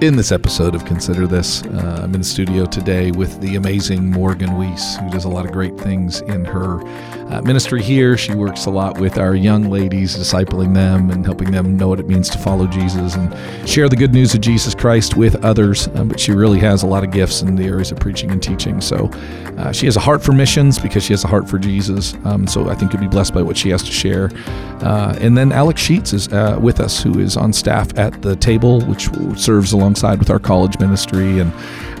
In this episode of Consider This, uh, I'm in the studio today with the amazing Morgan Weiss, who does a lot of great things in her uh, ministry here. She works a lot with our young ladies, discipling them and helping them know what it means to follow Jesus and share the good news of Jesus Christ with others. Um, but she really has a lot of gifts in the areas of preaching and teaching. So uh, she has a heart for missions because she has a heart for Jesus. Um, so I think you'll be blessed by what she has to share. Uh, and then Alex Sheets is uh, with us, who is on staff at the table, which serves alongside with our college ministry. And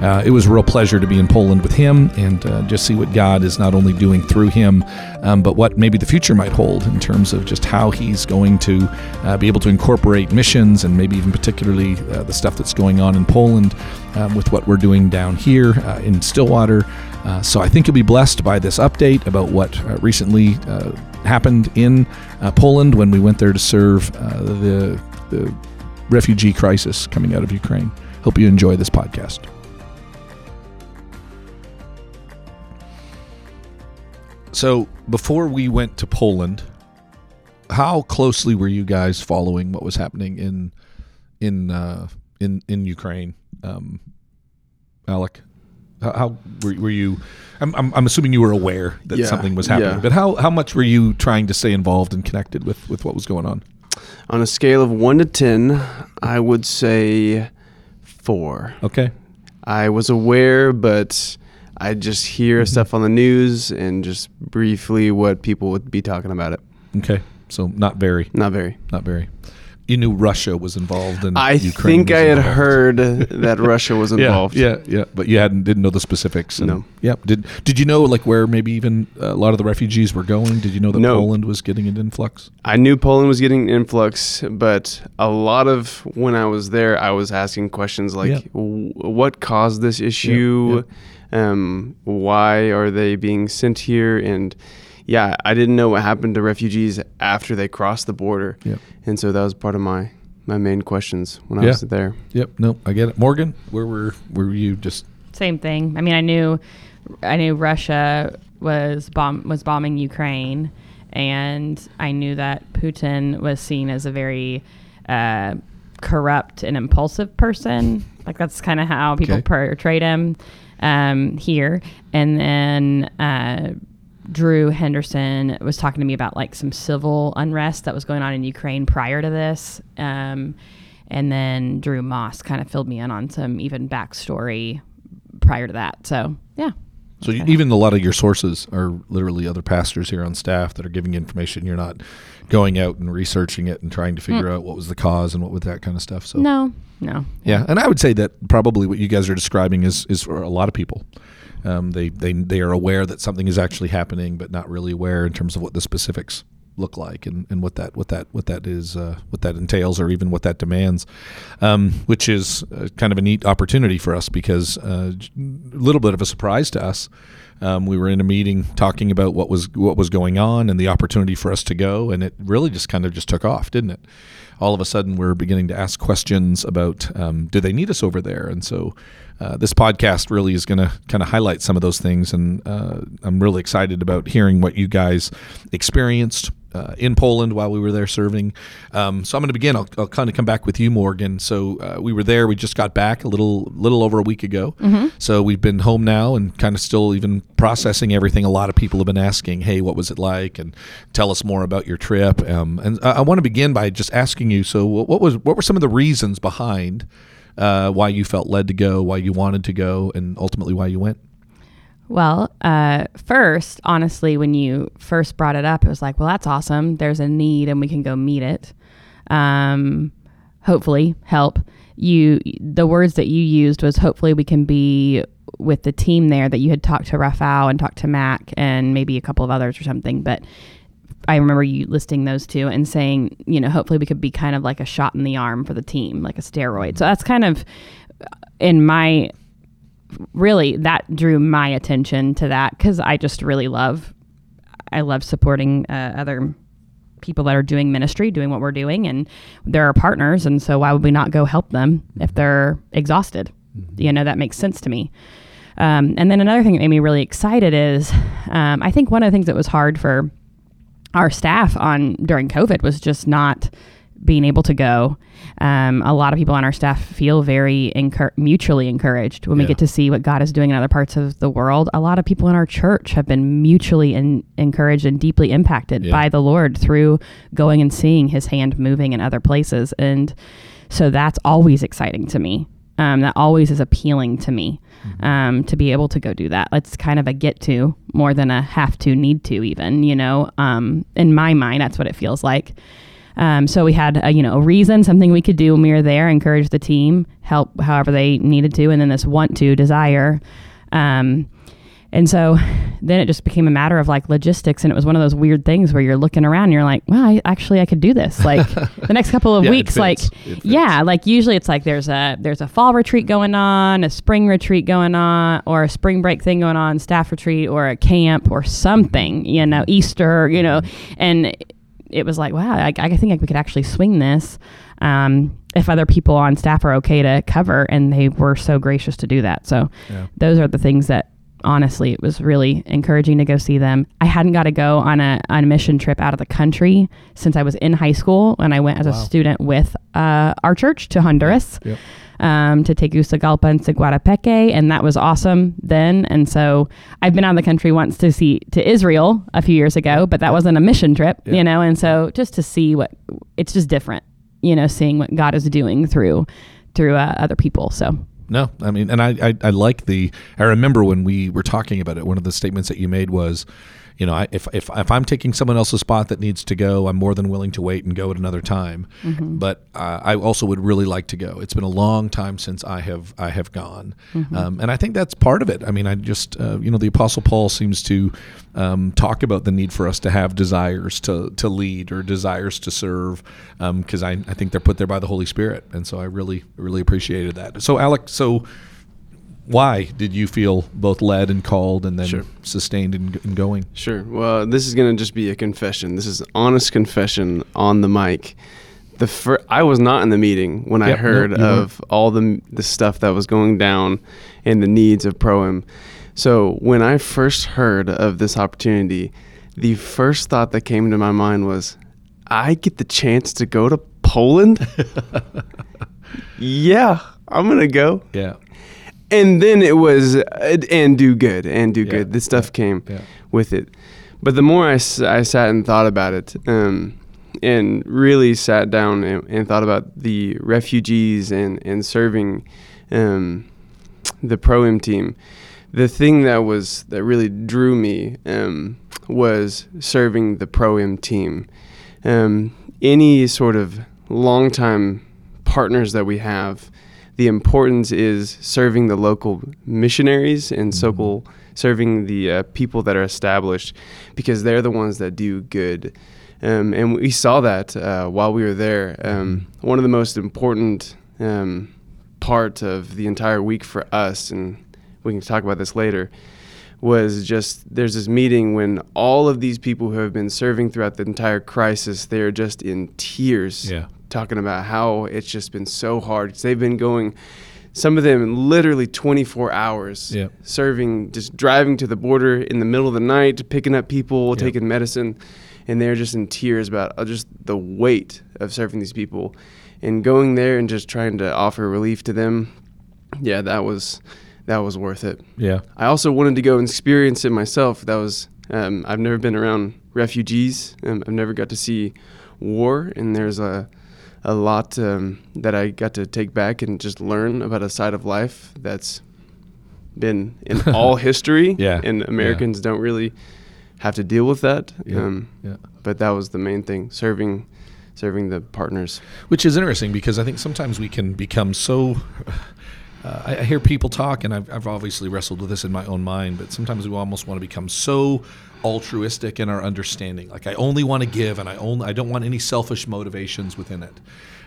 uh, it was a real pleasure to be in Poland with him and uh, just see what God is not only doing through him, um, but what maybe the future might hold in terms of just how he's going to uh, be able to incorporate missions and maybe even particularly uh, the stuff that's going on in Poland um, with what we're doing down here uh, in Stillwater. Uh, so I think you'll be blessed by this update about what recently happened in Poland when we went there to serve the, the refugee crisis coming out of Ukraine. Hope you enjoy this podcast. So, before we went to Poland, how closely were you guys following what was happening in in uh, in in Ukraine, um, Alec? How, how were, were, you? I'm, I'm, I'm, assuming you were aware that yeah, something was happening, yeah. but how how much were you trying to stay involved and connected with with what was going on? On a scale of one to ten, I would say four. Okay. I was aware, but I just hear mm-hmm. stuff on the news and just briefly what people would be talking about it. Okay. So not very. Not very. Not very you knew Russia was involved in. I Ukraine I think I had involved. heard that Russia was involved. yeah, yeah, yeah, but you hadn't didn't know the specifics. And, no. Yeah. Did Did you know like where maybe even a lot of the refugees were going? Did you know that no. Poland was getting an influx? I knew Poland was getting an influx, but a lot of when I was there, I was asking questions like, yeah. "What caused this issue? Yeah. Um, why are they being sent here?" and yeah, I didn't know what happened to refugees after they crossed the border. Yep. And so that was part of my my main questions when I was there. Yep. No, I get it. Morgan, where were were you just same thing. I mean, I knew I knew Russia was bomb was bombing Ukraine and I knew that Putin was seen as a very uh, corrupt and impulsive person. Like that's kind of how people okay. portrayed him um, here. And then uh, Drew Henderson was talking to me about like some civil unrest that was going on in Ukraine prior to this. Um, and then Drew Moss kind of filled me in on some even backstory prior to that. So, yeah. So you, even a lot of your sources are literally other pastors here on staff that are giving you information. You're not going out and researching it and trying to figure mm. out what was the cause and what was that kind of stuff. So no, no. Yeah, and I would say that probably what you guys are describing is is for a lot of people. Um, they, they they are aware that something is actually happening, but not really aware in terms of what the specifics look like and, and what that what that what that is uh, what that entails or even what that demands, um, which is uh, kind of a neat opportunity for us because uh, a little bit of a surprise to us. Um, we were in a meeting talking about what was what was going on and the opportunity for us to go, and it really just kind of just took off, didn't it? All of a sudden, we're beginning to ask questions about um, do they need us over there, and so uh, this podcast really is going to kind of highlight some of those things. And uh, I'm really excited about hearing what you guys experienced. Uh, in Poland while we were there serving. Um, so I'm going to begin. I'll, I'll, kind of come back with you, Morgan. So uh, we were there. We just got back a little, little over a week ago. Mm-hmm. So we've been home now and kind of still even processing everything. A lot of people have been asking, "Hey, what was it like?" and tell us more about your trip. Um, and I, I want to begin by just asking you. So what was what were some of the reasons behind? uh, why you felt led to go, why you wanted to go, and ultimately why you went? Well, uh, first, honestly, when you first brought it up, it was like, well, that's awesome. There's a need, and we can go meet it. Um, hopefully, help you. The words that you used was hopefully we can be with the team there that you had talked to Rafael and talked to Mac and maybe a couple of others or something. But I remember you listing those two and saying, you know, hopefully we could be kind of like a shot in the arm for the team, like a steroid. So that's kind of in my really that drew my attention to that because I just really love I love supporting uh, other people that are doing ministry, doing what we're doing, and they're our partners. And so why would we not go help them if they're exhausted? Mm-hmm. You know, that makes sense to me. Um, and then another thing that made me really excited is um, I think one of the things that was hard for our staff on during COVID was just not being able to go. Um, a lot of people on our staff feel very encur- mutually encouraged when we get to see what God is doing in other parts of the world. A lot of people in our church have been mutually in- encouraged and deeply impacted Yeah. by the Lord through going and seeing His hand moving in other places, and so that's always exciting to me. Um, that always is appealing to me um, to be able to go do that. It's kind of a get to more than a have to, need to, even. You know, um, in my mind, that's what it feels like. Um, so we had a, you know a reason, something we could do when we were there, encourage the team, help however they needed to, and then this want to desire. Um, and so then it just became a matter of like logistics, and it was one of those weird things where you're looking around, and you're like, well, I, actually I could do this. Like the next couple of Yeah, weeks, like fits. It fits. yeah, like usually it's like there's a there's a fall retreat going on, a spring retreat going on, or a spring break thing going on, staff retreat, or a camp, or something, you know, Easter, you know, and it was like, wow, I, I think we could actually swing this um, if other people on staff are okay to cover, and they were so gracious to do that. So Yeah. those are the things that honestly it was really encouraging to go see them. I hadn't got to go on a on a mission trip out of the country since I was in high school, and I went as a student with uh, our church to Honduras Yep. um, to Tegucigalpa and Siguatepeque, and that was awesome then. And so I've been out of the country once to see to Israel a few years ago, but that wasn't a mission trip, Yeah. you know. And so just to see what it's just different, you know, seeing what God is doing through through uh, other people. So No, I mean, and I, I, I like the. I remember when we were talking about it. One of the statements that you made was, you know, I, if if if I'm taking someone else's spot that needs to go, I'm more than willing to wait and go at another time. But uh, I also would really like to go. It's been a long time since I have I have gone, um, and I think that's part of it. I mean, I just uh, you know, the Apostle Paul seems to um, talk about the need for us to have desires to to lead or desires to serve, because I I think they're put there by the Holy Spirit, and so I really really appreciated that. So Alec, so why did you feel both led and called and then Sure. sustained and, in going? Sure. Well, this is going to just be a confession. This is honest confession on the mic. The fir- I was not in the meeting when I Yep, no, heard you of all the the stuff that was going down and the needs of Proem. So when I first heard of this opportunity, the first thought that came to my mind was, I get the chance to go to Poland. yeah, I'm gonna go Yeah, and then it was uh, and do good and do Yeah, good. This stuff came yeah. with it. But the more I, s- I sat and thought about it um, and really sat down and, and thought about the refugees and, and serving um, the pro-im team the thing that was that really drew me um, was serving the pro-im team. Um, any sort of long-time partners that we have the importance is serving the local missionaries and so serving the uh, people that are established because they're the ones that do good. Um, and we saw that uh, while we were there. Um, one of the most important um, part of the entire week for us, and we can talk about this later, was just there's this meeting when all of these people who have been serving throughout the entire crisis, they're just in tears Yeah. Talking about how it's just been so hard 'cause they've been going some of them literally 24 hours Yep. serving just driving to the border in the middle of the night picking up people Yep. taking medicine and they're just in tears about uh, just the weight of serving these people and going there and just trying to offer relief to them yeah that was that was worth it Yeah. I also wanted to go and experience it myself. That was um, I've never been around refugees. Um, I've never got to see war, and there's a a lot um, that I got to take back and just learn about a side of life that's been in all history. Yeah, and Americans don't really have to deal with that. Yeah. Um, Yeah. but that was the main thing: serving, serving the partners. Which is interesting because I think sometimes we can become so. Uh, I, I hear people talk, and I've, I've obviously wrestled with this in my own mind, but sometimes we almost want to become so altruistic in our understanding. Like I only want to give, and I only I don't want any selfish motivations within it.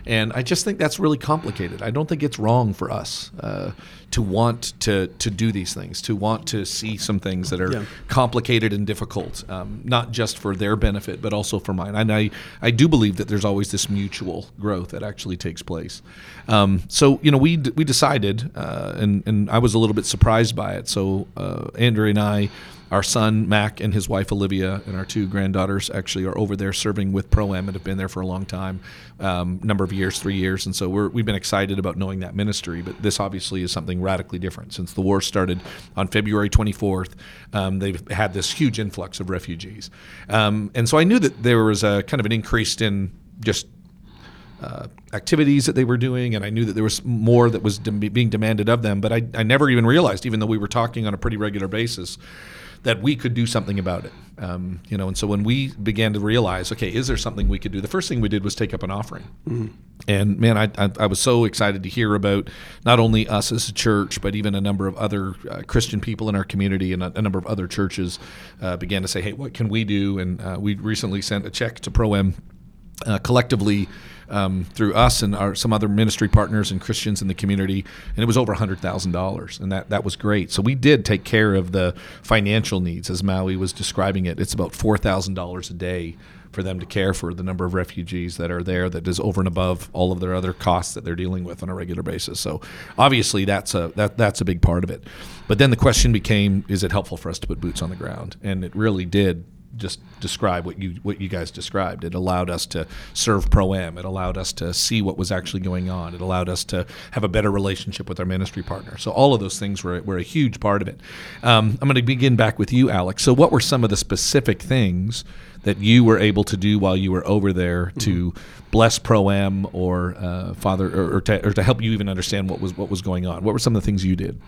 And I just think that's really complicated. I don't think it's wrong for us uh, to want to to do these things, to want to see some things that are Yeah. complicated and difficult, um, not just for their benefit, but also for mine. And I, I do believe that there's always this mutual growth that actually takes place. Um, so, you know, we, d- we decided, uh, and, and I was a little bit surprised by it. So, uh, Andrew and I, our son Mac and his wife Olivia and our two granddaughters actually are over there serving with Pro Am and have been there for a long time, um, number of years, three years, and so we're, we've been excited about knowing that ministry. But this obviously is something radically different since the war started on February 24th. Um, they've had this huge influx of refugees, um, and so I knew that there was a kind of an increase in just uh, activities that they were doing, and I knew that there was more that was de- being demanded of them. But I, I never even realized, even though we were talking on a pretty regular basis, that we could do something about it. Um, you know, and so when we began to realize, okay, is there something we could do? The first thing we did was take up an offering. Mm-hmm. And man, I, I, I, was so excited to hear about not only us as a church, but even a number of other uh, Christian people in our community and a, a number of other churches uh, began to say, hey, what can we do? And uh, we recently sent a check to Pro uh, collectively um, through us and our, some other ministry partners and Christians in the community, and it was over hundred thousand dollars, and that that was great. So we did take care of the financial needs, as Maui was describing it. It's about four thousand dollars a day for them to care for the number of refugees that are there that is over and above all of their other costs that they're dealing with on a regular basis. So obviously that's a that that's a big part of it. But then the question became is it helpful for us to put boots on the ground? And it really did just describe what you what you guys described. It allowed us to serve pro am. It allowed us to see what was actually going on. It allowed us to have a better relationship with our ministry partner. So all of those things were were a huge part of it. Um, I'm going to begin back with you, Alex. So what were some of the specific things that you were able to do while you were over there mm-hmm. to bless pro am or uh, father or, or, to, or, to, help you even understand what was what was going on? What were some of the things you did?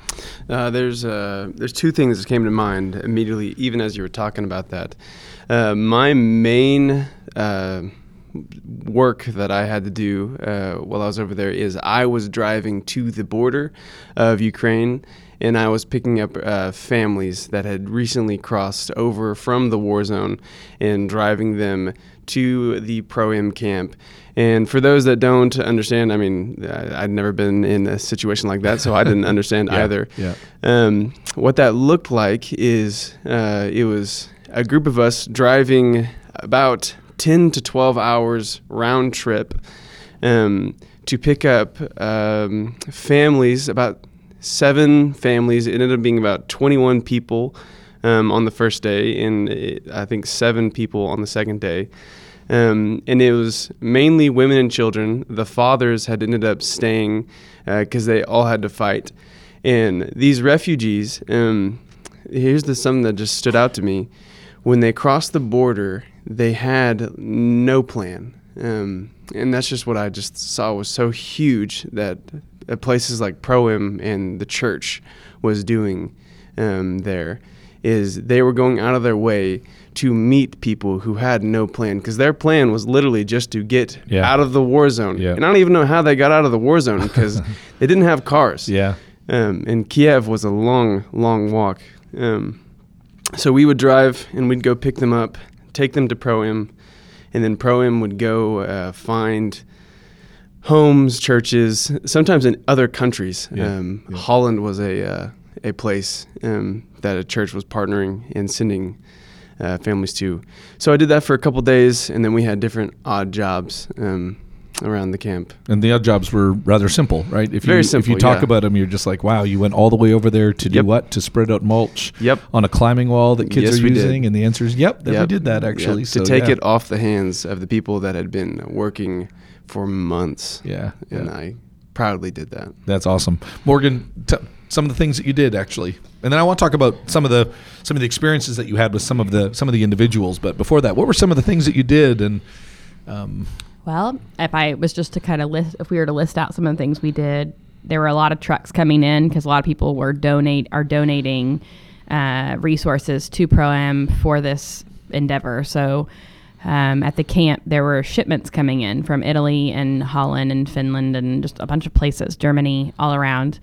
Uh, there's uh, there's two things that came to mind immediately, even as you were talking about that. Uh, my main uh, work that I had to do uh, while I was over there is I was driving to the border of Ukraine and I was picking up uh, families that had recently crossed over from the war zone and driving them to the pro am camp. And for those that don't understand, I mean, I'd never been in a situation like that, so I didn't understand yeah, either. Yeah. Um, what that looked like is uh, it was a group of us driving about 10 to 12 hours round trip um, to pick up um, families, about seven families. It ended up being about 21 people um, on the first day, and it, I think seven people on the second day. Um, and it was mainly women and children. The fathers had ended up staying because uh, they all had to fight. And these refugees, um, here's the something that just stood out to me. When they crossed the border, they had no plan. Um, and that's just what I just saw was so huge that uh, places like Pro-Am and the church was doing um, there is they were going out of their way to meet people who had no plan because their plan was literally just to get yeah. out of the war zone. Yeah. And I don't even know how they got out of the war zone because they didn't have cars. Yeah. Um, and Kiev was a long, long walk. Um, so we would drive and we'd go pick them up, take them to Pro-Am, and then Pro-Am would go uh, find homes, churches, sometimes in other countries. Yeah, um, yeah. Holland was a uh, a place um, that a church was partnering and sending uh, families to. So I did that for a couple days, and then we had different odd jobs. Um, around the camp, and the odd jobs were rather simple, right? If Very you, simple. If you talk yeah. about them, you're just like, wow, you went all the way over there to do yep. what? To spread out mulch. Yep. On a climbing wall that kids yes, are using, did. and the answer is, yep, yep. we did that actually. Yep. So, to take yeah. it off the hands of the people that had been working for months. Yeah, and yeah. I proudly did that. That's awesome, Morgan. T- some of the things that you did actually, and then I want to talk about some of the some of the experiences that you had with some of the some of the individuals. But before that, what were some of the things that you did? And um, well, if I was just to kind of list, if we were to list out some of the things we did, there were a lot of trucks coming in because a lot of people were donate are donating uh, resources to Pro-Am for this endeavor. So um, at the camp, there were shipments coming in from Italy and Holland and Finland and just a bunch of places, Germany, all around.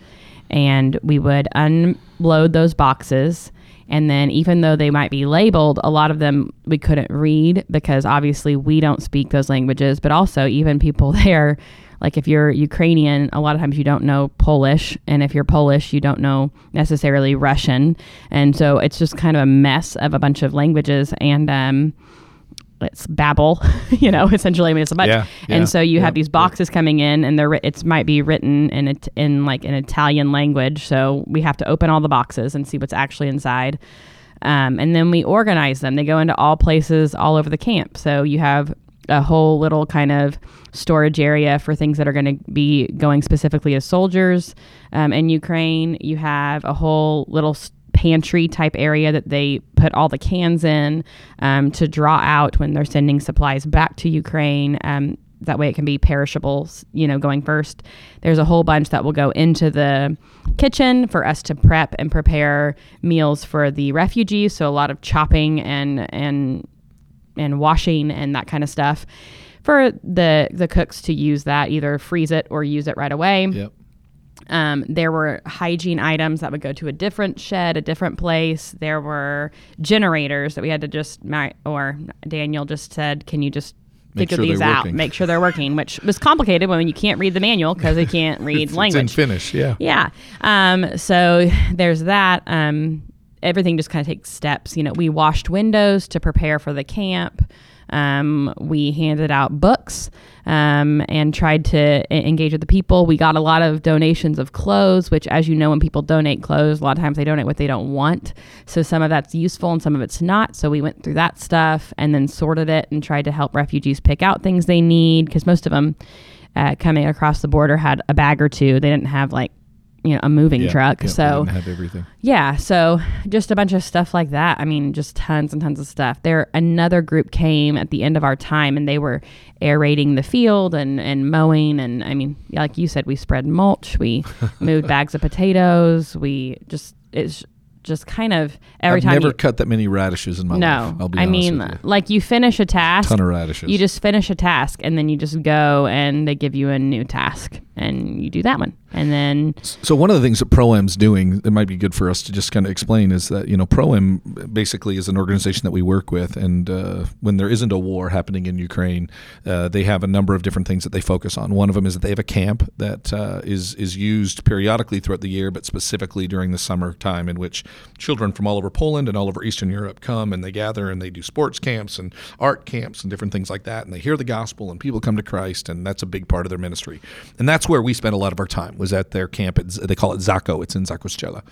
And we would unload those boxes. And then, even though they might be labeled, a lot of them we couldn't read because obviously we don't speak those languages. But also, even people there, like if you're Ukrainian, a lot of times you don't know Polish. And if you're Polish, you don't know necessarily Russian. And so it's just kind of a mess of a bunch of languages. And, um, it's babble you know essentially i mean it's a bunch yeah, yeah, and so you yeah, have these boxes coming in and they're it might be written in it in like an italian language so we have to open all the boxes and see what's actually inside Um, and then we organize them. They go into all places all over the camp. So you have a whole little kind of storage area for things that are going to be going specifically as soldiers um, in Ukraine. You have a whole little pantry type area that they put all the cans in um, to draw out when they're sending supplies back to Ukraine. Um, that way it can be perishables, you know, going first. There's a whole bunch that will go into the kitchen for us to prep and prepare meals for the refugees. So a lot of chopping and and and washing and that kind of stuff for the the cooks to use that either freeze it or use it right away. Yep. Um, there were hygiene items that would go to a different shed, a different place. There were generators that we had to just, my, or Daniel just said, "Can you just Make figure sure these out, working." make sure they're working?" Which was complicated when you can't read the manual because they can't read It's in. Finnish, yeah. Yeah. Um, so there's that. Um, everything just kind of takes steps. You know, we washed windows to prepare for the camp. Um, we handed out books um, and tried to engage with the people. We got a lot of donations of clothes, which, as you know, when people donate clothes, a lot of times they donate what they don't want. So some of that's useful and some of it's not. So we went through that stuff and then sorted it and tried to help refugees pick out things they need because most of them uh, coming across the border had a bag or two. They didn't have like you know a moving Yeah, truck. yeah, so have everything. yeah, so just a bunch of stuff like that. I mean, just tons and tons of stuff. There another group came at the end of our time and they were aerating the field and, and mowing and I mean, like you said, we spread mulch, we moved bags of potatoes, we just it's just kind of every I've time never you, cut that many radishes in my no, life. I'll I mean, you. like you finish a task, ton of radishes. you just finish a task and then you just go and they give you a new task and you do that one. And then So one of the things that ProM's doing that might be good for us to just kind of explain is that you know ProM basically is an organization that we work with, and uh, when there isn't a war happening in Ukraine, uh, they have a number of different things that they focus on. One of them is that they have a camp that uh, is is used periodically throughout the year, but specifically during the summer time, in which children from all over Poland and all over Eastern Europe come and they gather and they do sports camps and art camps and different things like that, and they hear the gospel and people come to Christ, and that's a big part of their ministry, and that's where we spent a lot of our time was at their camp. They call it Zako. It's in Zakoszczela.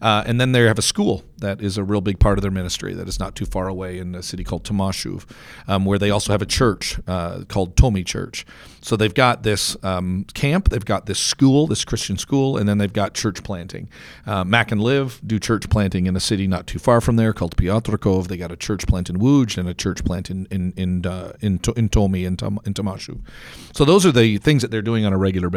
Uh, and then they have a school that is a real big part of their ministry that is not too far away in a city called Tomashuv, um, where they also have a church uh, called Tomi Church. So they've got this um, camp, they've got this school, this Christian school, and then they've got church planting. Uh, Mac and Liv do church planting in a city not too far from there called Piotrkov. They got a church plant in Łódź and a church plant in in in uh, in, To- in Tomi in, Tom, in Tomashuv. So those are the things that they're doing on a regular basis.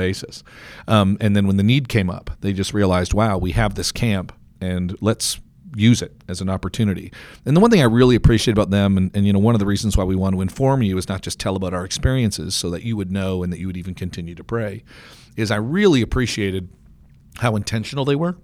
Um, and then when the need came up, they just realized, wow, we have this camp, and let's use it as an opportunity. And the one thing I really appreciate about them, and, and you know, one of the reasons why we want to inform you is not just tell about our experiences, so that you would know and that you would even continue to pray, is I really appreciated how intentional they were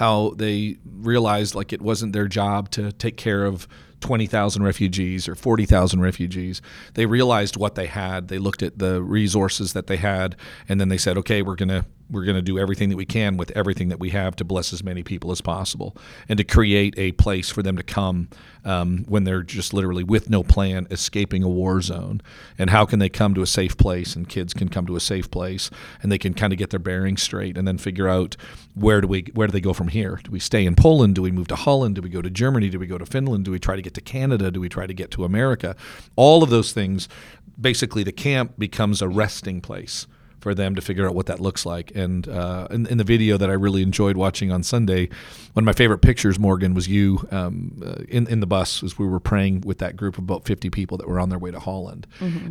how they realized like it wasn't their job to take care of 20,000 refugees or 40,000 refugees. They realized what they had. They looked at the resources that they had and then they said, "Okay, we're going to we're going to do everything that we can with everything that we have to bless as many people as possible and to create a place for them to come um, when they're just literally with no plan escaping a war zone. And how can they come to a safe place and kids can come to a safe place and they can kind of get their bearings straight and then figure out where do we where do they go from here? Do we stay in Poland? Do we move to Holland? Do we go to Germany? Do we go to Finland? Do we try to get to Canada? Do we try to get to America? All of those things basically the camp becomes a resting place for them to figure out what that looks like. And uh, in, in the video that I really enjoyed watching on Sunday, one of my favorite pictures, Morgan, was you um, uh, in in the bus as we were praying with that group of about fifty people that were on their way to Holland.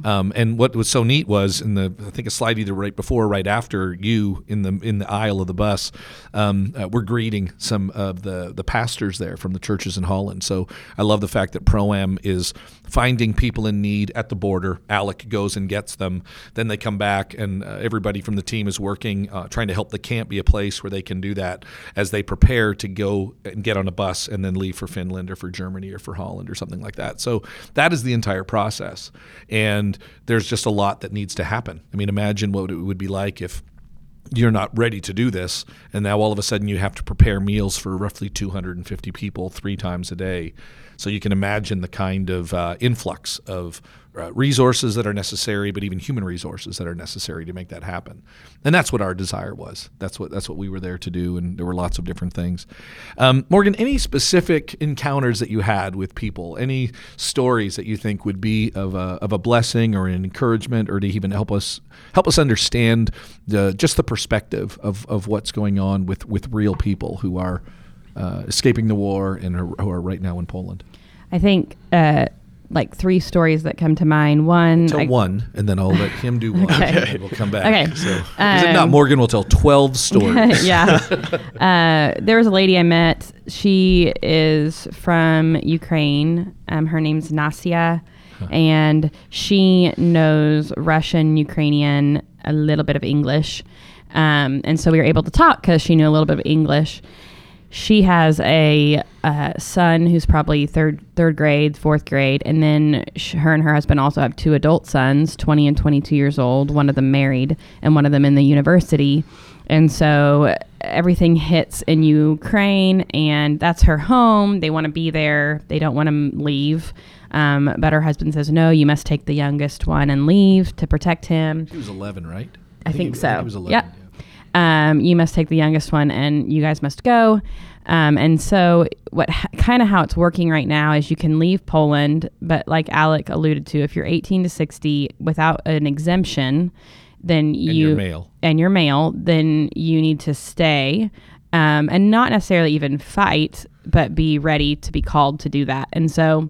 Um, and what was so neat was in the I think a slide either right before or right after you in the in the aisle of the bus, um, uh, we're greeting some of the the pastors there from the churches in Holland. So I love the fact that Pro-Am is finding people in need at the border. Alec goes and gets them. Then they come back, and uh, everybody from the team is working, uh, trying to help the camp be a place where they can do that as they prepare to go and get on a bus and then leave for Finland or for Germany or for Holland or something like that. So that is the entire process. And there's just a lot that needs to happen. I mean, imagine what it would be like if you're not ready to do this and now all of a sudden you have to prepare meals for roughly 250 people three times a day so you can imagine the kind of uh, influx of uh, resources that are necessary, but even human resources that are necessary to make that happen. And that's what our desire was. That's what that's what we were there to do. And there were lots of different things. Um, Morgan, any specific encounters that you had with people? Any stories that you think would be of a, of a blessing or an encouragement, or to even help us help us understand the, just the perspective of, of what's going on with with real people who are uh, escaping the war and are, who are right now in Poland? I think uh, like three stories that come to mind. One, Tell I, one, and then I'll let him do one. Okay. and we'll come back. Okay. So, is it not Um, Morgan will tell twelve stories? yeah. Uh, there was a lady I met. She is from Ukraine. Um, her name's Nasia, and she knows Russian, Ukrainian, a little bit of English. Um, and so we were able to talk because she knew a little bit of English. She has a uh, son who's probably third third grade, fourth grade, and then sh- her and her husband also have two adult sons, twenty and twenty two years old. One of them married, and one of them in the university. And so everything hits in Ukraine, and that's her home. They want to be there. They don't want to leave. Um, but her husband says, "No, you must take the youngest one and leave to protect him." He was eleven, right? I think he, so. he was eleven. Yep. Um, you must take the youngest one, and you guys must go. Um, and so, what kind of how it's working right now is you can leave Poland, but like Alec alluded to, if you're 18 to 60 without an exemption, then you you're male. and you're male, then you need to stay. Um, and not necessarily even fight, but be ready to be called to do that. And so,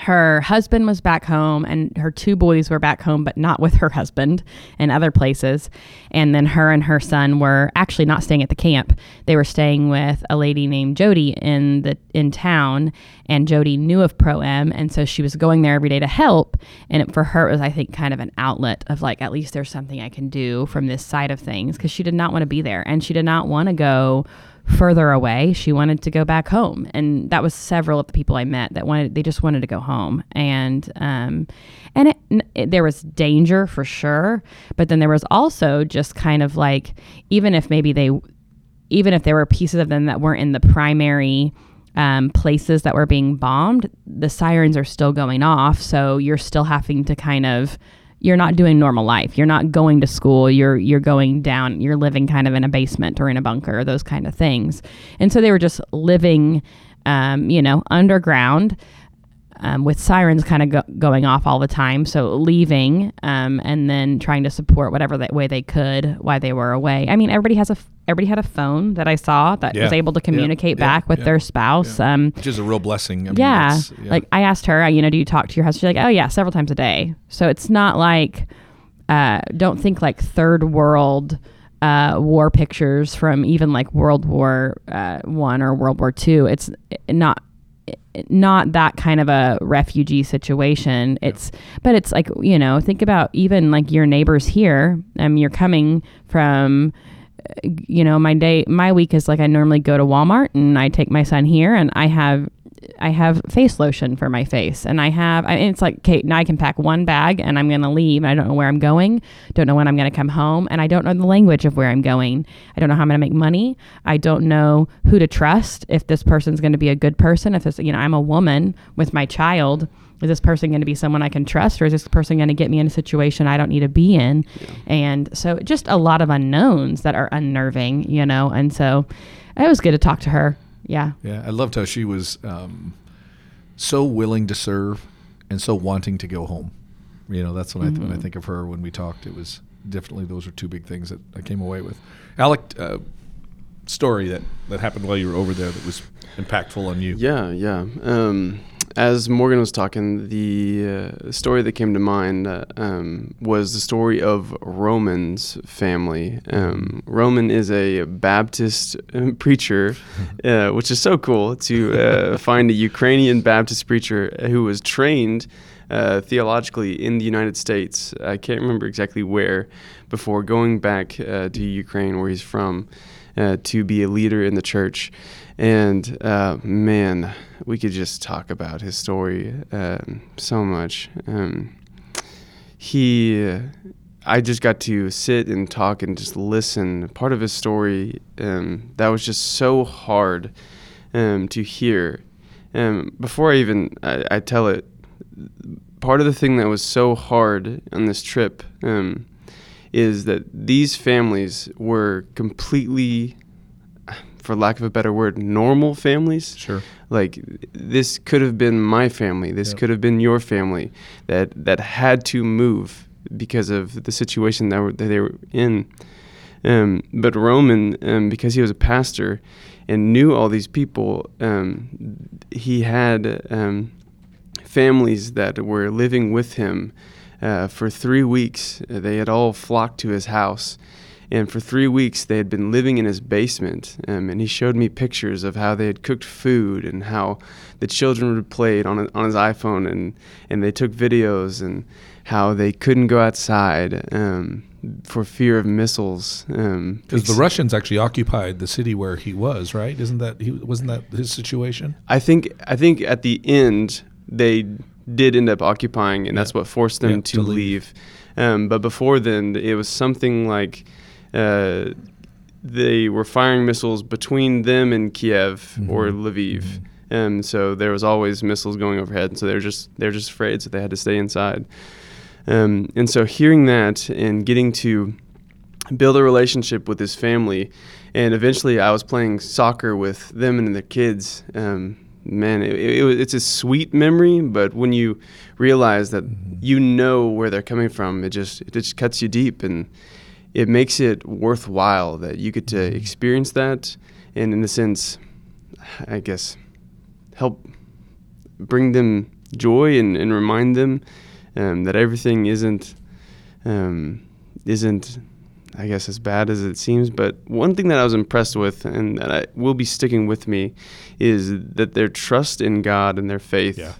her husband was back home and her two boys were back home but not with her husband in other places. And then her and her son were actually not staying at the camp. They were staying with a lady named jody in the in town and jody knew of pro m and so she was going there every day to help. And it, for her it was i think kind of an outlet of like at least there's something i can do from this side of things because she did not want to be there and she did not want to go further away. She wanted to go back home, and that was several of the people I met that wanted. They just wanted to go home, and um, and it, it, there was danger for sure, but then there was also just kind of like even if maybe they, even if there were pieces of them that weren't in the primary. Um, places that were being bombed, the sirens are still going off. So you're still having to kind of you're not doing normal life. You're not going to school. You're you're going down. You're living kind of in a basement or in a bunker, or those kind of things. And so they were just living, um, you know, underground. Um, with sirens kind of go- going off all the time, so leaving um, and then trying to support whatever that way they could while they were away. I mean, everybody has a f- everybody had a phone that I saw that Yeah. was able to communicate Yeah. back with Yeah. their spouse. Um, Which is a real blessing. I mean, yeah. Like I asked her, you know, do you talk to your husband? She's like, oh yeah, several times a day. So it's not like, uh, don't think like third world uh, war pictures from even like World War uh, One or World War Two. It's not not that kind of a refugee situation. It's but it's like you know think about even like your neighbors here. Um, you're coming from you know my day my week is like i normally go to walmart and i take my son here and i have i have face lotion for my face and i have I, it's like okay now i can pack one bag and i'm going to leave and i don't know where i'm going don't know when i'm going to come home and i don't know the language of where i'm going i don't know how i'm going to make money i don't know who to trust if this person's going to be a good person if this you know i'm a woman with my child is this person going to be someone I can trust or is this person going to get me in a situation I don't need to be in? And so just a lot of unknowns that are unnerving, you know? And so it was good to talk to her. Yeah. Yeah, I loved how she was um, so willing to serve and so wanting to go home. You know, that's when I when I think of her when we talked. It was definitely those are two big things that I came away with. Alec, uh, story that that happened while you were over there that was impactful on you. Yeah, yeah. Um, as Morgan was talking, the uh, story that came to mind uh, um, was the story of Roman's family. Um, Roman is a Baptist uh, preacher, uh, which is so cool to uh, find a Ukrainian Baptist preacher who was trained uh, theologically in the United States. I can't remember exactly where before going back uh, to Ukraine, where he's from, uh, to be a leader in the church. And uh, man, we could just talk about his story um, so much. Um, he, uh, I just got to sit and talk and just listen. Part of his story um, that was just so hard um, to hear. Um, before I even I, I tell it, part of the thing that was so hard on this trip um, is that these families were completely, for lack of a better word, normal families. Sure. Like this could have been my family. This Yep. could have been your family that that had to move because of the situation that, were, that they were in. Um, but Roman, um, because he was a pastor and knew all these people, um, he had um, families that were living with him uh, for three weeks. They had all flocked to his house. And for three weeks, they had been living in his basement. Um, and he showed me pictures of how they had cooked food and how the children had played on, on his iPhone. And, and they took videos and how they couldn't go outside um, for fear of missiles. Um, Because the Russians actually occupied the city where he was, right? Isn't that he wasn't that his situation? I think I think at the end they did end up occupying, and that's what forced them Yeah, to, to leave. Um, but before then, it was something like uh, they were firing missiles between them and Kiev or Mhm. Lviv. Mhm. Um, so there was always missiles going overhead, and so they're just they're just afraid, so they had to stay inside. Um, and so hearing that and getting to build a relationship with his family, and eventually I was playing soccer with them and their kids. Um, man, it, it, it's a sweet memory, but when you realize that you know where they're coming from, it just it just cuts you deep, and it makes it worthwhile that you get to experience that, and in a sense, I guess, help bring them joy and, and remind them um, that everything isn't um, isn't I guess as bad as it seems. But one thing that I was impressed with and that I, will be sticking with me is that their trust in God and their faith Yeah.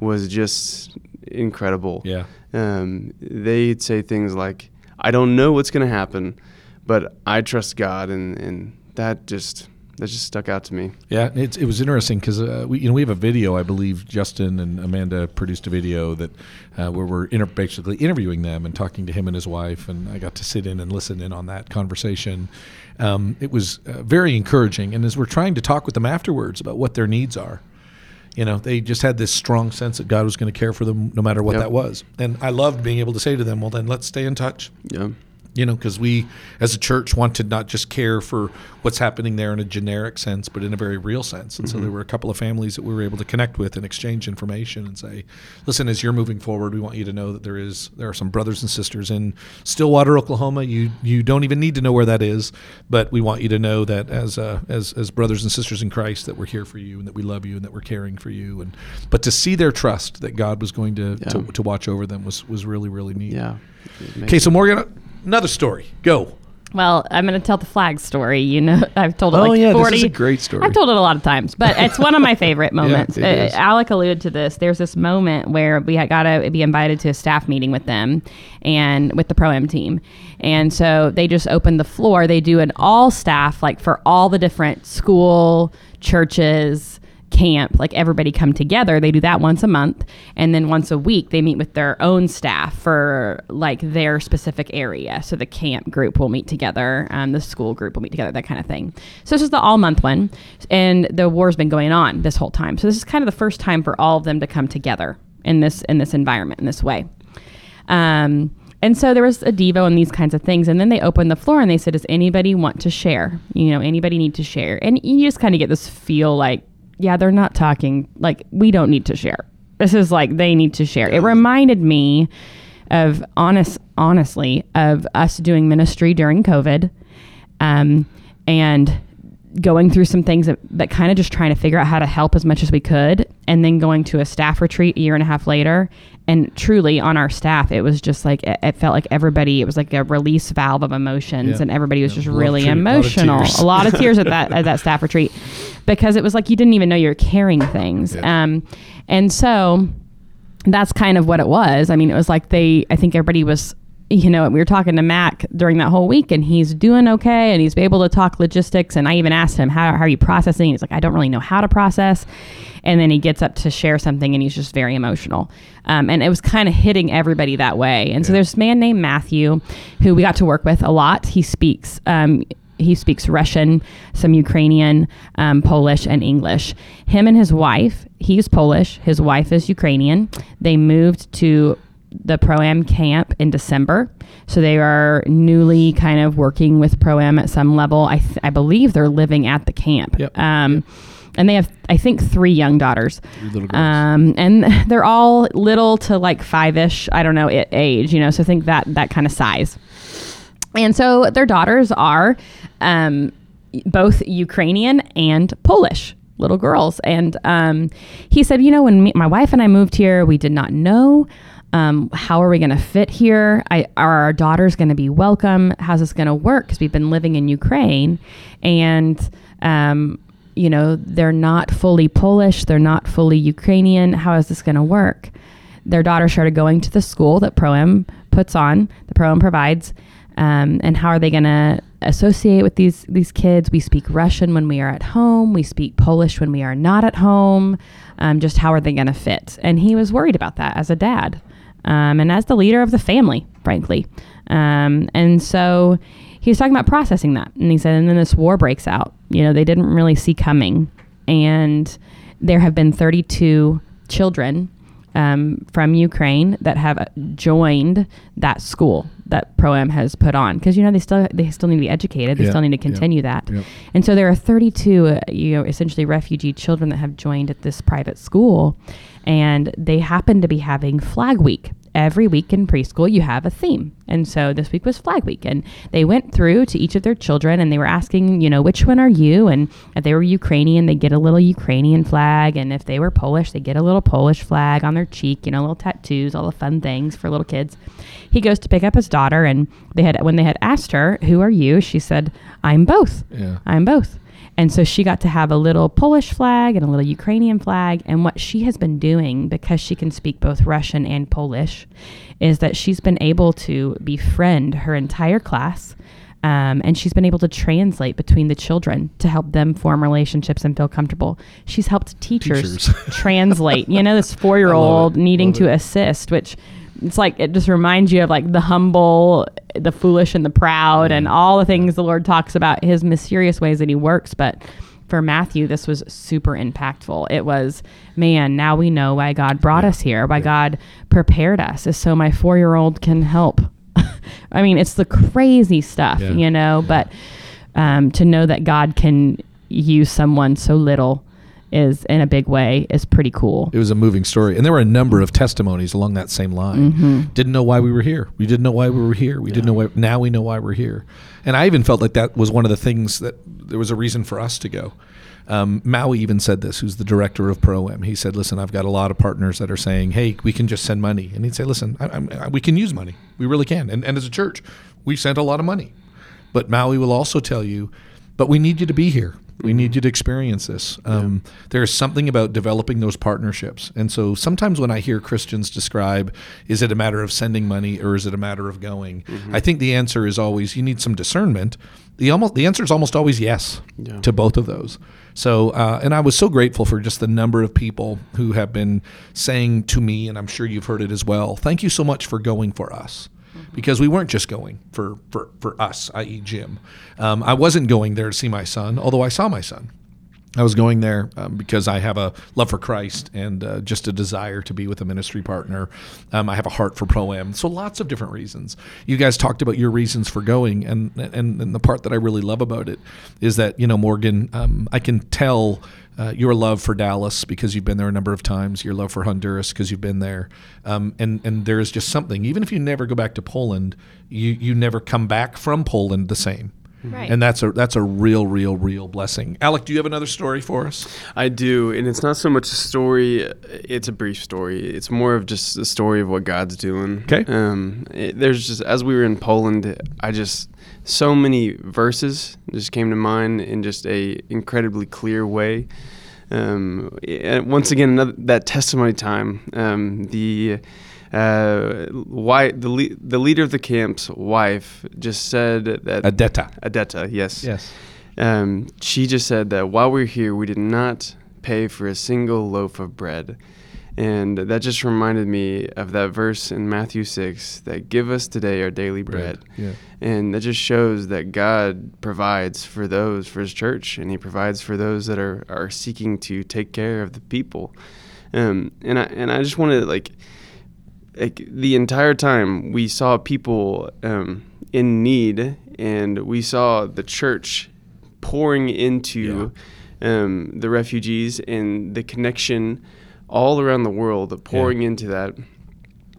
was just incredible. Yeah. Um, they'd say things like, "I don't know what's going to happen, but I trust God," and and that just that just stuck out to me. Yeah, it's, it was interesting because uh, we you know we have a video. I believe Justin and Amanda produced a video that uh, where we're inter- basically interviewing them and talking to him and his wife, and I got to sit in and listen in on that conversation. Um, it was uh, very encouraging, and as we're trying to talk with them afterwards about what their needs are, you know, they just had this strong sense that God was going to care for them no matter what Yep. that was, and I loved being able to say to them, "Well, then let's stay in touch." Yeah. You know, because we as a church want to not just care for what's happening there in a generic sense, but in a very real sense. And so there were a couple of families that we were able to connect with and exchange information and say, listen, as you're moving forward, we want you to know that there is there are some brothers and sisters in Stillwater, Oklahoma. You you don't even need to know where that is, but we want you to know that as uh, as as brothers and sisters in Christ, that we're here for you and that we love you and that we're caring for you. And but to see their trust that God was going to to, to watch over them was was really really neat. Yeah. Okay, so Morgan, another story. Go. Well, I'm going to tell the flag story. You know, I've told it Oh, like yeah, this 40. is a great story. I've told it a lot of times, but it's one of my favorite moments. it uh. Alec alluded to this. There's this moment where we had got to be invited to a staff meeting with them and with the pro am team, and so they just opened the floor. They do an all staff like for all the different school churches camp like everybody come together they do that once a month and then once a week they meet with their own staff for like their specific area so the camp group will meet together um, the school group will meet together that kind of thing so this is the all month one and the war's been going on this whole time so this is kind of the first time for all of them to come together in this in this environment in this way um, and so there was a Devo and these kinds of things. And then they opened the floor and they said, Does anybody want to share? You know, anybody need to share? And you just kind of get this feel like, yeah, they're not talking. Like, we don't need to share. This is like they need to share. It reminded me of honest, honestly, of us doing ministry during COVID, um, and going through some things that, that kind of just trying to figure out how to help as much as we could, and then going to a staff retreat a year and a half later, and truly on our staff, it was just like it, it felt like everybody. It was like a release valve of emotions, Yeah. and everybody was Yeah, just lot really a lot emotional. A lot of tears at that at that staff retreat because it was like you didn't even know you were carrying things. Yeah. Um, and so that's kind of what it was. I mean, it was like they, I think everybody was, you know, we were talking to Mac during that whole week and he's doing okay and he's able to talk logistics. And I even asked him, how, how are you processing? He's like, I don't really know how to process. And then he gets up to share something and he's just very emotional. Um, and it was kind of hitting everybody that way. And so there's a man named Matthew who we got to work with a lot. He speaks. Um, he speaks Russian, some Ukrainian, um, Polish, and English. Him and his wife, he's Polish, his wife is Ukrainian. They moved to the Pro Am camp in December. So they are newly kind of working with Pro Am at some level. I, th- I believe they're living at the camp. Yep. Um, and they have, I think, three young daughters. Three little girls. Um, and they're all little to like five ish, I don't know, i- age, you know, so think that, that kind of size. And so their daughters are um, both Ukrainian and Polish little girls. And um, he said, you know, when me, my wife and I moved here, we did not know. Um, how are we going to fit here? I, are our daughters going to be welcome? How's this going to work? Because we've been living in Ukraine, and um, you know they're not fully Polish, they're not fully Ukrainian. How is this going to work? Their daughter started going to the school that Pro-Am puts on, the Pro-Am provides, um, and how are they going to associate with these these kids? We speak Russian when we are at home. We speak Polish when we are not at home. Um, just how are they going to fit? And he was worried about that as a dad, um, and as the leader of the family, frankly. Um, and so he was talking about processing that, and he said, and then this war breaks out. You know, they didn't really see coming, and there have been 32 children um, from Ukraine that have uh, joined that school that Pro-Am has put on. Because you know they still they still need to be educated. They Yeah, still need to yeah, continue that. yep. and so there are 32 uh, you know essentially refugee children that have joined at this private school. And they happen to be having flag week every week in preschool you have a theme. And so this week was flag week and they went through to each of their children and they were asking you know which one are you? And if they were ukrainian they get a little ukrainian flag and if they were polish they get a little polish flag on their cheek you know little tattoos all the fun things for little kids. He goes to pick up his daughter and they had when they had asked her who are you? she said i'm both. Yeah. I'm both. And so she got to have a little Polish flag and a little Ukrainian flag. And what she has been doing, because she can speak both Russian and Polish, is that she's been able to befriend her entire class. Um, and she's been able to translate between the children to help them form relationships and feel comfortable. She's helped teachers, Teachers. translate. You know, this four year old needing to assist, which it's like it just reminds you of like the humble, the foolish, and the proud, and all the things the Lord talks about, His mysterious ways that He works. But for Matthew, this was super impactful. It was, man, now we know why God brought us here, why God prepared us, is so my four year old can help. I mean, it's the crazy stuff, Yeah. you know, but um, to know that God can use someone so little is in a big way is pretty cool. It was a moving story, and there were a number of testimonies along that same line. Mm-hmm. Didn't know why we were here. We didn't know why we were here. We didn't know why. Now we know why we're here. And I even felt like that was one of the things that there was a reason for us to go. Um, Maui even said this, who's the director of Pro-Am. He said, "Listen, I've got a lot of partners that are saying, hey, we can just send money.' And he'd say, "Listen, I, I'm, I, we can use money. We really can. And, and as a church, we've sent a lot of money. But Maui will also tell you, but we need you to be here. We need you to experience this. Um, There is something about developing those partnerships. And so sometimes when I hear Christians describe, is it a matter of sending money or is it a matter of going? I think the answer is always you need some discernment. The almost the answer is almost always yes Yeah. to both of those. So, uh, and I was so grateful for just the number of people who have been saying to me, and I'm sure you've heard it as well. Thank you so much for going for us because we weren't just going for for, for us, i.e., Jim. Um, I wasn't going there to see my son, although I saw my son. I was going there um, because I have a love for Christ and uh, just a desire to be with a ministry partner. Um, I have a heart for pro am, so lots of different reasons. You guys talked about your reasons for going, and and, and the part that I really love about it is that you know Morgan, um, I can tell uh, your love for Dallas because you've been there a number of times. Your love for Honduras because you've been there, um, and and there is just something. Even if you never go back to Poland, you you never come back from Poland the same. Right. And that's a that's a real, real, real blessing. Alec, do you have another story for us? I do, and it's not so much a story; it's a brief story. It's more of just a story of what God's doing. Okay. Um, it, there's just as we were in Poland, I just so many verses just came to mind in just a incredibly clear way. Um, and once again, another, that testimony time. Um, the uh, why the le- the leader of the camp's wife just said that Adetta. Adetta, yes, Yes. um, she just said that while we are here, we did not pay for a single loaf of bread. And that just reminded me of that verse in Matthew 6 that give us today our daily bread. Yeah. And that just shows that God provides for those, for his church, and he provides for those that are, are seeking to take care of the people. Um, and I and I just wanted to like like the entire time we saw people um, in need, and we saw the church pouring into um, the refugees and the connection all around the world, pouring into that,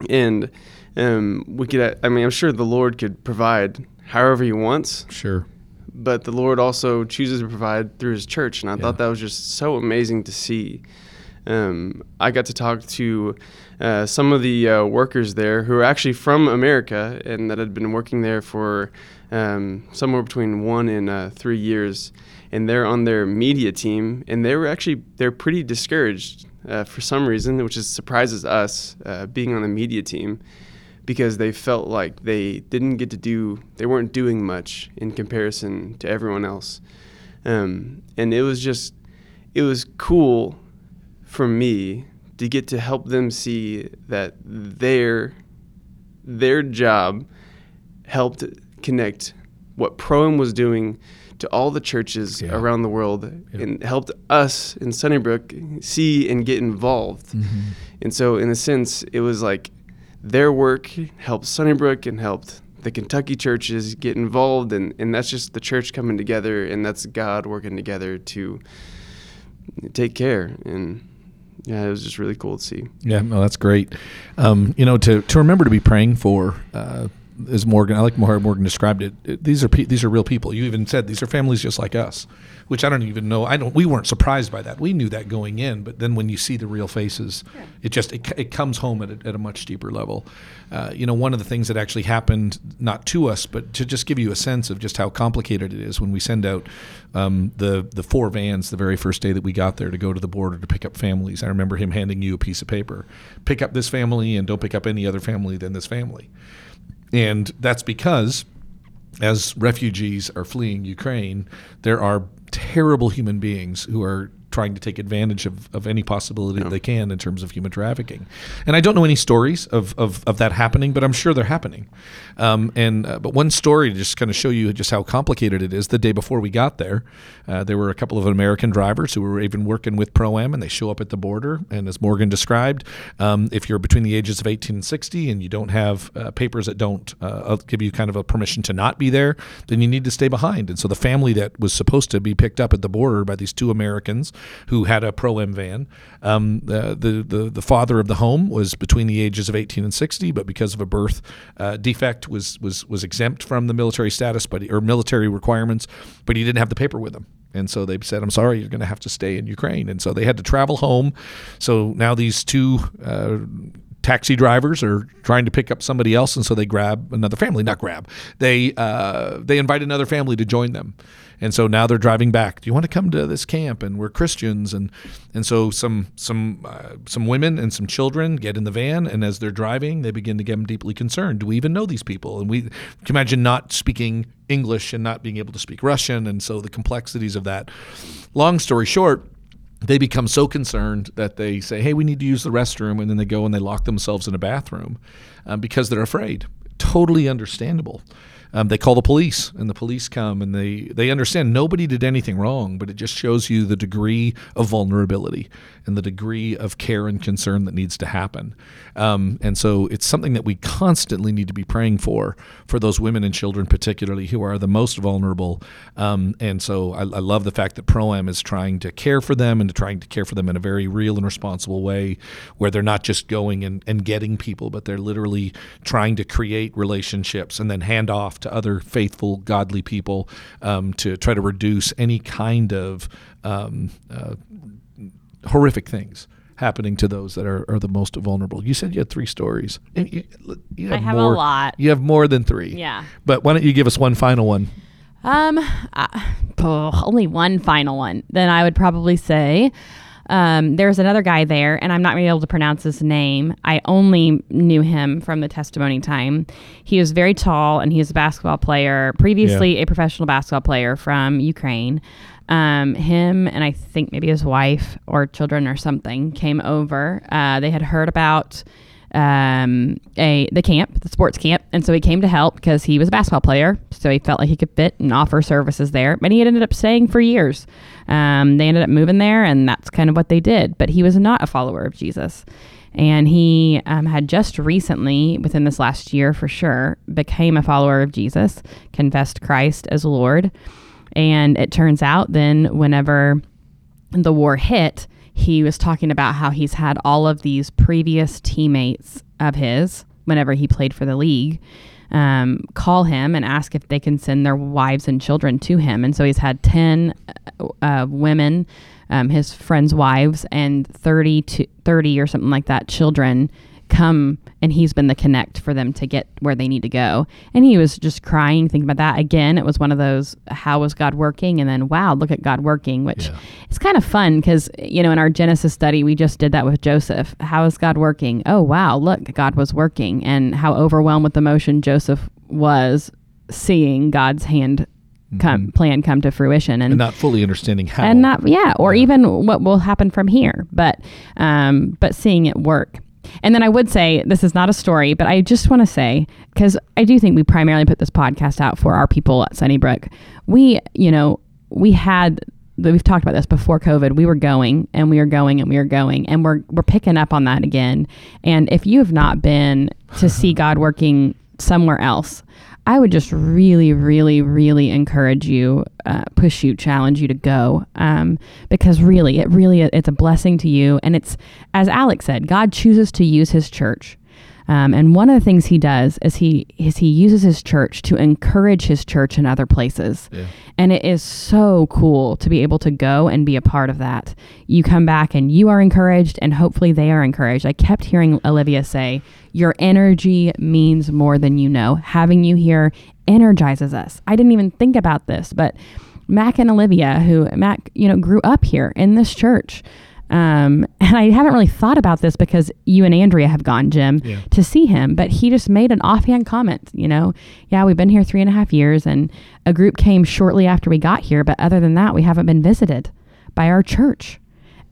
and um, we could. I mean, I'm sure the Lord could provide however He wants, Sure. but the Lord also chooses to provide through His church, and I Yeah. thought that was just so amazing to see. Um, I got to talk to uh, some of the uh, workers there who are actually from America and that had been working there for um, somewhere between one and uh, three years, and they're on their media team, and they were actually they're pretty discouraged uh, for some reason, which is surprises us uh, being on the media team because they felt like they didn't get to do they weren't doing much in comparison to everyone else. Um, and it was just it was cool for me to get to help them see that their their job helped connect what Pro-Am was doing to all the churches Yeah. around the world Yeah. and helped us in Sunnybrook see and get involved. And so, in a sense, it was like their work helped Sunnybrook and helped the Kentucky churches get involved. And, and that's just the church coming together, and that's God working together to take care. And yeah, it was just really cool to see. Yeah, no, that's great. Um, you know, to, to remember to be praying for, uh, as Morgan, I like how Morgan described it. These are pe- these are real people. You even said these are families just like us, which I don't even know. I don't. We weren't surprised by that. We knew that going in, but then when you see the real faces, it just it, it comes home at a, at a much deeper level. Uh, you know, one of the things that actually happened, not to us, but to just give you a sense of just how complicated it is when we send out um, the the four vans the very first day that we got there to go to the border to pick up families. I remember him handing you a piece of paper, pick up this family and don't pick up any other family than this family. And that's because as refugees are fleeing Ukraine, there are terrible human beings who are trying to take advantage of, of any possibility they can in terms of human trafficking. And I don't know any stories of, of, of that happening, but I'm sure they're happening. Um, and uh, but one story to just kind of show you just how complicated it is. The day before we got there, uh, there were a couple of American drivers who were even working with Pro Am, and they show up at the border. And as Morgan described, um, if you're between the ages of 18 and 60 and you don't have uh, papers that don't uh, give you kind of a permission to not be there, then you need to stay behind. And so the family that was supposed to be picked up at the border by these two Americans who had a Pro-Am van, um, the, the the the father of the home was between the ages of 18 and 60, but because of a birth uh, defect was was was exempt from the military status, but or military requirements, but he didn't have the paper with him. And so they said, "I'm sorry, you're going to have to stay in Ukraine." And so they had to travel home. So now these two uh, taxi drivers are trying to pick up somebody else, and so they grab another family. Not grab. They uh, they invite another family to join them. And so now they're driving back. Do you want to come to this camp? And we're Christians, and and so some some uh, some women and some children get in the van, and as they're driving, they begin to get deeply concerned. Do we even know these people? And we can imagine not speaking English and not being able to speak Russian, and so the complexities of that. Long story short, they become so concerned that they say, "Hey, we need to use the restroom," and then they go and they lock themselves in a bathroom um, because they're afraid. Totally understandable. Um, they call the police, and the police come, and they they understand nobody did anything wrong, but it just shows you the degree of vulnerability and the degree of care and concern that needs to happen. Um, and so it's something that we constantly need to be praying for for those women and children, particularly who are the most vulnerable. Um, and so I, I love the fact that Pro-Am is trying to care for them and trying to care for them in a very real and responsible way, where they're not just going and, and getting people, but they're literally trying to create relationships and then hand off to other faithful, godly people um, to try to reduce any kind of um, uh, horrific things happening to those that are, are the most vulnerable. You said you had three stories. And you, you I have a lot. You have more than three. Yeah. But why don't you give us one final one? Um, uh, oh, only one final one. Then I would probably say, um, there's another guy there, and I'm not really able to pronounce his name. I only knew him from the testimony time. He was very tall, and he was a basketball player, previously a professional basketball player from Ukraine. Um, him and I think maybe his wife or children or something came over. Uh, they had heard about um, a the camp, the sports camp, and so he came to help because he was a basketball player. So he felt like he could fit and offer services there. But he had ended up staying for years. Um, they ended up moving there, and that's kind of what they did. But he was not a follower of Jesus. And he um, had just recently, within this last year for sure, became a follower of Jesus, confessed Christ as Lord. And it turns out then, whenever the war hit, he was talking about how he's had all of these previous teammates of his, whenever he played for the league, um, call him and ask if they can send their wives and children to him. And so he's had 10 uh, uh women, um, his friends' wives, and 30 to 30 or something like that children come and he's been the connect for them to get where they need to go. And he was just crying, thinking about that. Again, it was one of those, how was God working? And then, wow, look at God working, which yeah. is kind of fun because, you know, in our Genesis study, we just did that with Joseph. How is God working? Oh, wow, look, God was working. And how overwhelmed with emotion Joseph was seeing God's hand come mm-hmm. plan come to fruition and, and, not fully understanding how and not yeah or yeah. even what will happen from here but um but seeing it work and then I would say this is not a story, but I just want to say because I do think we primarily put this podcast out for our people at Sunnybrook. We, you know, we had we've talked about this before COVID. We were going and we were going and we were going and we're we're picking up on that again. And if you have not been to see God working somewhere else, I would just really, really, really encourage you, uh, push you, challenge you to go, um, because really, it really it's a blessing to you, and it's as Alex said, God chooses to use His church um, and one of the things he does is he is he uses his church to encourage his church in other places. Yeah. And it is so cool to be able to go and be a part of that. You come back and you are encouraged and hopefully they are encouraged. I kept hearing Olivia say, "Your energy means more than you know. Having you here energizes us." I didn't even think about this, but Mac and Olivia, who Mac, you know, grew up here in this church. Um, and I haven't really thought about this because you and Andrea have gone, Jim, yeah. to see him. But he just made an offhand comment, you know, yeah, we've been here three and a half years and a group came shortly after we got here. But other than that, we haven't been visited by our church.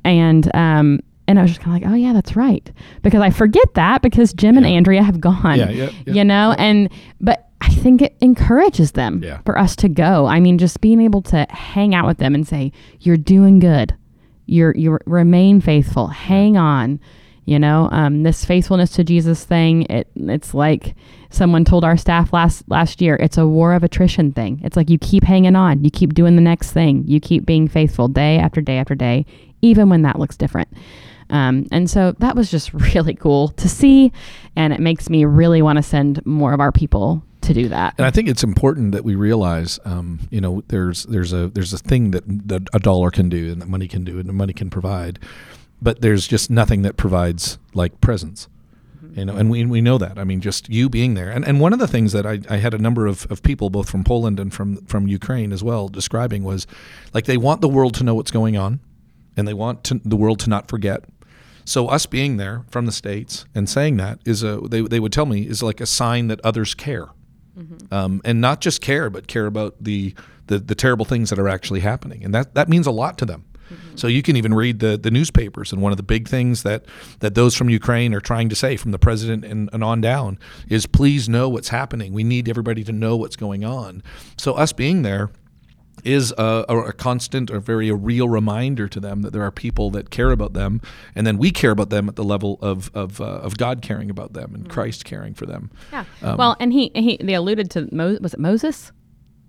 And, um, and I was just kind of like, oh yeah, that's right, because I forget that because Jim yeah. and Andrea have gone, yeah, yeah, you know, and but I think it encourages them for us to go. I mean, just being able to hang out with them and say, "You're doing good you're you remain faithful. Hang on you know um, this faithfulness to jesus thing it it's like someone told our staff last last year it's a war of attrition thing. It's like you keep hanging on. You keep doing the next thing. You keep being faithful day after day after day even when that looks different. Um, and so that was just really cool to see and it makes me really want to send more of our people to do that. And I think it's important that we realize, um, you know, there's there's a there's a thing that, that a dollar can do and that money can do and the money can provide, but there's just nothing that provides like presence. Mm-hmm. You know, and we, we know that. I mean, just you being there. And, and one of the things that I, I had a number of, of people, both from Poland and from, from Ukraine as well, describing was like they want the world to know what's going on and they want to, the world to not forget. So us being there from the states and saying that is a they, they would tell me is like a sign that others care mm-hmm. um, and not just care, but care about the, the, the terrible things that are actually happening, and that that means a lot to them. Mm-hmm. So you can even read the, the newspapers, and one of the big things that, that those from Ukraine are trying to say, from the president and, and on down, is please know what's happening. We need everybody to know what's going on. So us being there is a, a, constant or very a real reminder to them that there are people that care about them, and then we care about them at the level of of, uh, of God caring about them and mm-hmm. Christ caring for them. Yeah. Um, well, and he he they alluded to Mo- was it Moses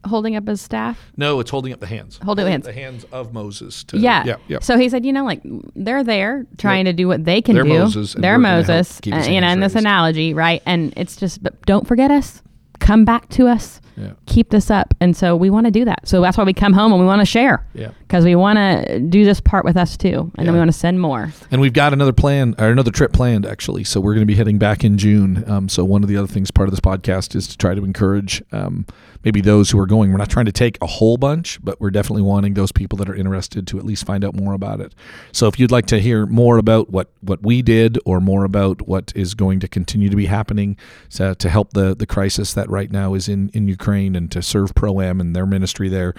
holding up his staff? No, it's holding up the hands. Holding the hands. The hands of Moses. To, yeah. yeah. Yeah. So he said, you know, like they're there trying yep. to do what they can they're do. Moses they're Moses. Uh, you know, in this analogy, right? And it's just, but don't forget us. Come back to us yeah. keep this up. And so we want to do that. So that's why we come home and we want to share. Yeah. Because we want to do this part with us too. And yeah. then we want to send more. And we've got another plan or another trip planned actually. So we're going to be heading back in June. Um, so one of the other things part of this podcast is to try to encourage um, maybe those who are going. We're not trying to take a whole bunch, but we're definitely wanting those people that are interested to at least find out more about it. So if you'd like to hear more about what, what we did or more about what is going to continue to be happening to, to help the, the crisis that right now is in, in Ukraine and to serve Pro Am and their ministry there,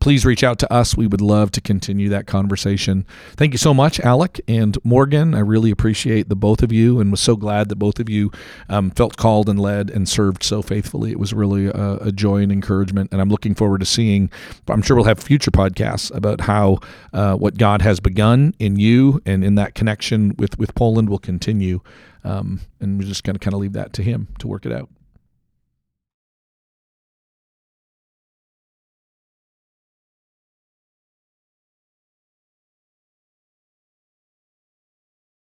please reach out to us. We would love love to continue that conversation. Thank you so much, Alec and Morgan. I really appreciate the both of you, and was so glad that both of you um, felt called and led and served so faithfully. It was really a, a, joy and encouragement, and I'm looking forward to seeing. I'm sure we'll have future podcasts about how uh, what God has begun in you and in that connection with with Poland will continue. Um, and we're just going to kind of leave that to Him to work it out.